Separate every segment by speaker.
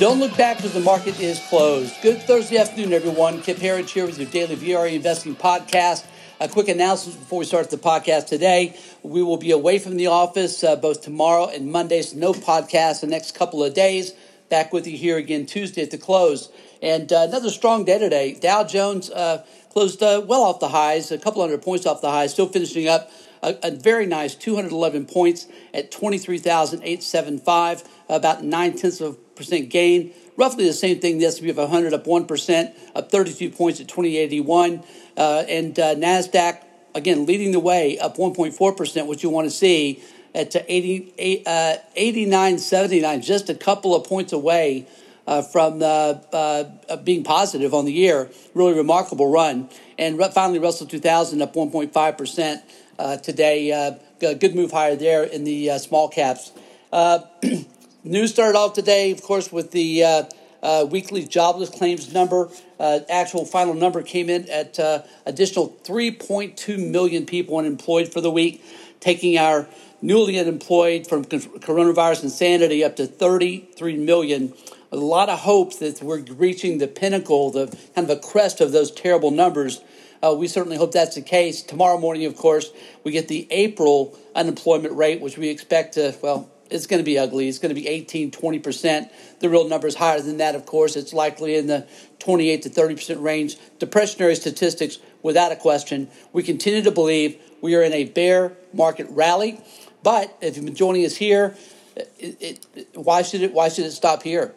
Speaker 1: Don't look back because the market is closed. Good Thursday afternoon, everyone. Kip Herriage here with your daily VRA investing podcast. A quick announcement before we start the podcast today. We will be away from the office uh, both tomorrow and Monday, so no podcast the next couple of days. Back with you here again Tuesday at the close. And uh, another strong day today. Dow Jones uh, closed uh, well off the highs, a couple hundred points off the highs, still finishing up a, a very nice 211 points at 23,875, about nine tenths of percent gain. Roughly the same thing. The S&P 500 up one percent, up 32 points at 2081, uh, and uh, Nasdaq again leading the way, up 1.4 percent, which you want to see at 80, uh, 89.79, just a couple of points away. Uh, from uh, being positive on the year, really remarkable run. And finally, Russell 2000 up 1.5 percent uh, today. Uh, good move higher there in the uh, small caps. news started off today, of course, with the uh, uh, weekly jobless claims number. Uh, actual final number came in at additional 3.2 million people unemployed for the week, taking our newly unemployed from coronavirus insanity up to 33 million. A lot of hope that we're reaching the pinnacle, the kind of a crest of those terrible numbers uh, we certainly hope that's the case. Tomorrow morning, of course, we get the April unemployment rate, which we expect to, well, it's going to be ugly. It's going to be 18, 20%. The real number is higher than that, of course. It's likely in the 28 to 30% range. Depressionary statistics, without a question. We continue to believe we are in a bear market rally. But if you've been joining us here, it, it, why should it why should it stop here?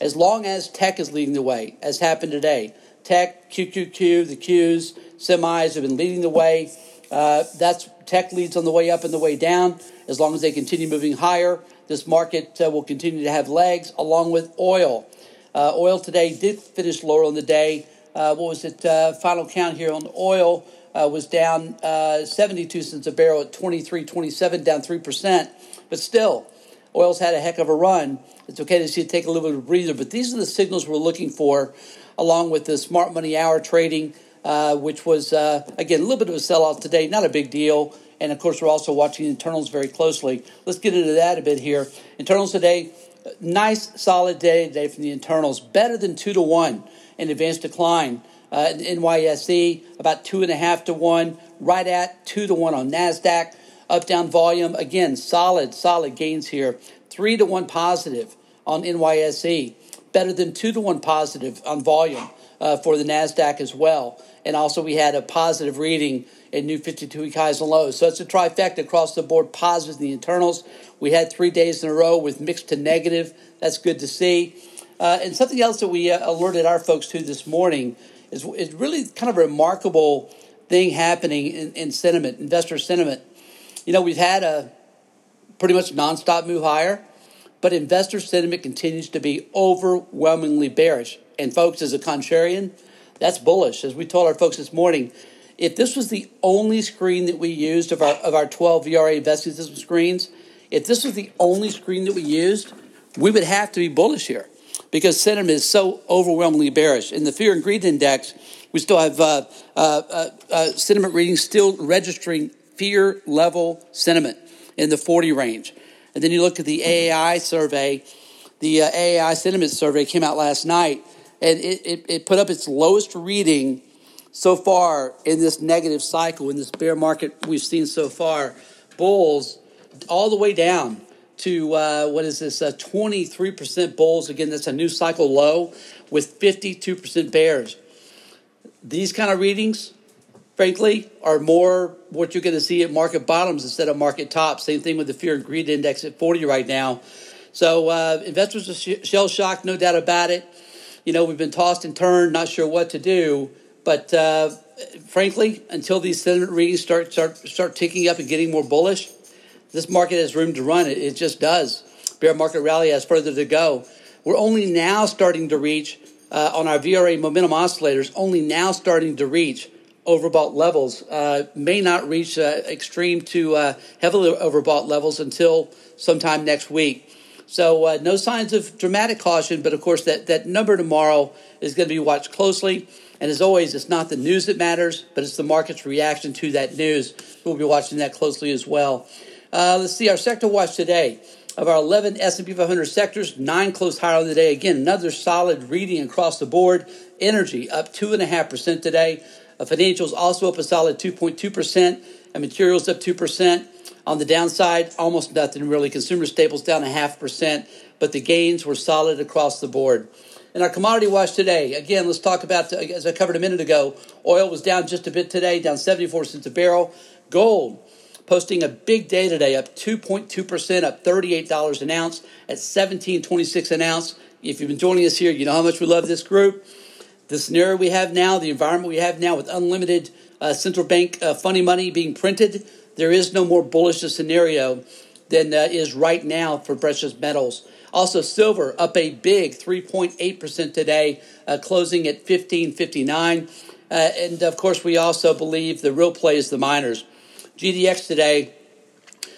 Speaker 1: As long as tech is leading the way, as happened today, Tech, QQQ, the Qs, semis have been leading the way. Uh, that's tech leads on the way up and the way down. As long as they continue moving higher, this market uh, will continue to have legs, along with oil. Uh, oil today did finish lower on the day. Uh, what was it? Uh, final count here on oil uh, was down 72 cents a barrel at 23.27, down 3%. But still, oil's had a heck of a run. It's okay to see it take a little bit of a breather, but these are the signals we're looking for along with the smart money hour trading, uh, which was, uh, again, a little bit of a sell off today, not a big deal. And of course, we're also watching internals very closely. Let's get into that a bit here. Internals today, nice, solid day today from the internals, better than two to one in advanced decline. Uh, NYSE about two and a half to one, right at two to one on Nasdaq. Up down volume again, solid, solid gains here. Three to one positive on NYSE better than two to one positive on volume uh, for the NASDAQ as well. And also, we had a positive reading in new 52 week highs and lows. So it's a trifecta across the board, positives in the internals. We had three days in a row with mixed to negative. That's good to see. Uh, and something else that we uh, alerted our folks to this morning is, is really kind of a remarkable thing happening in, in sentiment, investor sentiment. You know, we've had a pretty much nonstop move higher but investor sentiment continues to be overwhelmingly bearish. And folks, as a contrarian, that's bullish. As we told our folks this morning, if this was the only screen that we used of our of our 12 VRA investing system screens, if this was the only screen that we used, we would have to be bullish here because sentiment is so overwhelmingly bearish. In the fear and greed index, we still have uh, uh, uh, uh sentiment readings still registering fear level sentiment in the 40 range. And then you look at the AAI survey, the uh, AAI sentiment survey came out last night, and it, it, it put up its lowest reading so far in this negative cycle, in this bear market we've seen so far. Bulls all the way down to uh, what is this? Uh, 23% bulls. Again, that's a new cycle low with 52% bears. These kind of readings, frankly, are more what you're going to see at market bottoms instead of market tops. Same thing with the fear and greed index at 40 right now. So uh, investors are shell shocked, no doubt about it. You know, we've been tossed and turned, not sure what to do. But uh, frankly, until these sentiment readings start, start, start ticking up and getting more bullish, this market has room to run. It, it just does. Bear market rally has further to go. We're only now starting to reach, uh, on our VRA momentum oscillators, only now starting to reach overbought levels uh, may not reach uh, extreme to uh, heavily overbought levels until sometime next week. So uh, no signs of dramatic caution, but of course that, that number tomorrow is going to be watched closely. And as always, it's not the news that matters, but it's the market's reaction to that news. We'll be watching that closely as well. Uh, let's see our sector watch today. Of our 11 S&P 500 sectors, nine closed higher on the day. Again, another solid reading across the board. Energy up 2.5% today. Uh, financials also up a solid 2.2%. And materials up 2%. On the downside, almost nothing really. Consumer staples down a half percent, but the gains were solid across the board. In our commodity watch today, again, let's talk about, as I covered a minute ago, oil was down just a bit today, down 74 cents a barrel. Gold posting a big day today, up 2.2%, up $38 an ounce at 17.26 an ounce. If you've been joining us here, you know how much we love this group. The scenario we have now, the environment we have now with unlimited uh, central bank uh, funding money being printed, there is no more bullish scenario than uh, is right now for precious metals. Also, silver up a big 3.8% today, uh, closing at 1559. Uh, and of course, we also believe the real play is the miners. GDX today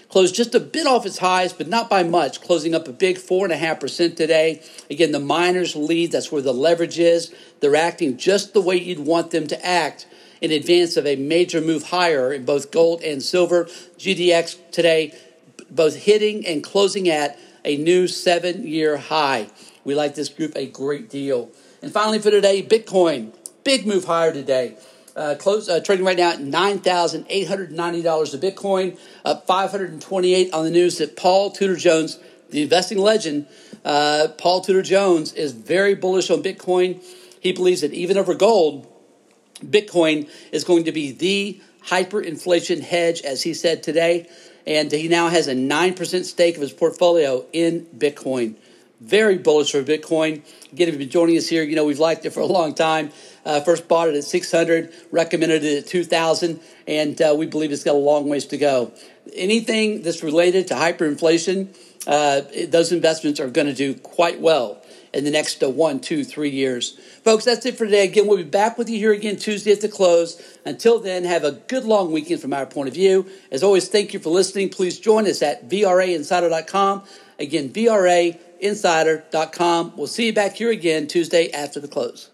Speaker 1: closed just a bit off its highs, but not by much, closing up a big 4.5% today. Again, the miners lead. That's where the leverage is. They're acting just the way you'd want them to act in advance of a major move higher in both gold and silver. GDX today both hitting and closing at a new seven year high. We like this group a great deal. And finally, for today, Bitcoin. Big move higher today. Uh, close uh, trading right now at nine thousand eight hundred ninety dollars a Bitcoin, up five hundred and twenty-eight on the news that Paul Tudor Jones, the investing legend, uh, Paul Tudor Jones is very bullish on Bitcoin. He believes that even over gold, Bitcoin is going to be the hyperinflation hedge, as he said today. And he now has a 9% stake of his portfolio in Bitcoin. Very bullish for Bitcoin. Again, if you've been joining us here, you know we've liked it for a long time. Uh, first bought it at 600, recommended it at 2,000, and uh, we believe it's got a long ways to go. Anything that's related to hyperinflation, uh, those investments are going to do quite well in the next uh, one, two, three years. Folks, that's it for today. Again, we'll be back with you here again Tuesday at the close. Until then, have a good long weekend from our point of view. As always, thank you for listening. Please join us at VRAinsider.com. Again, VRAinsider.com. We'll see you back here again Tuesday after the close.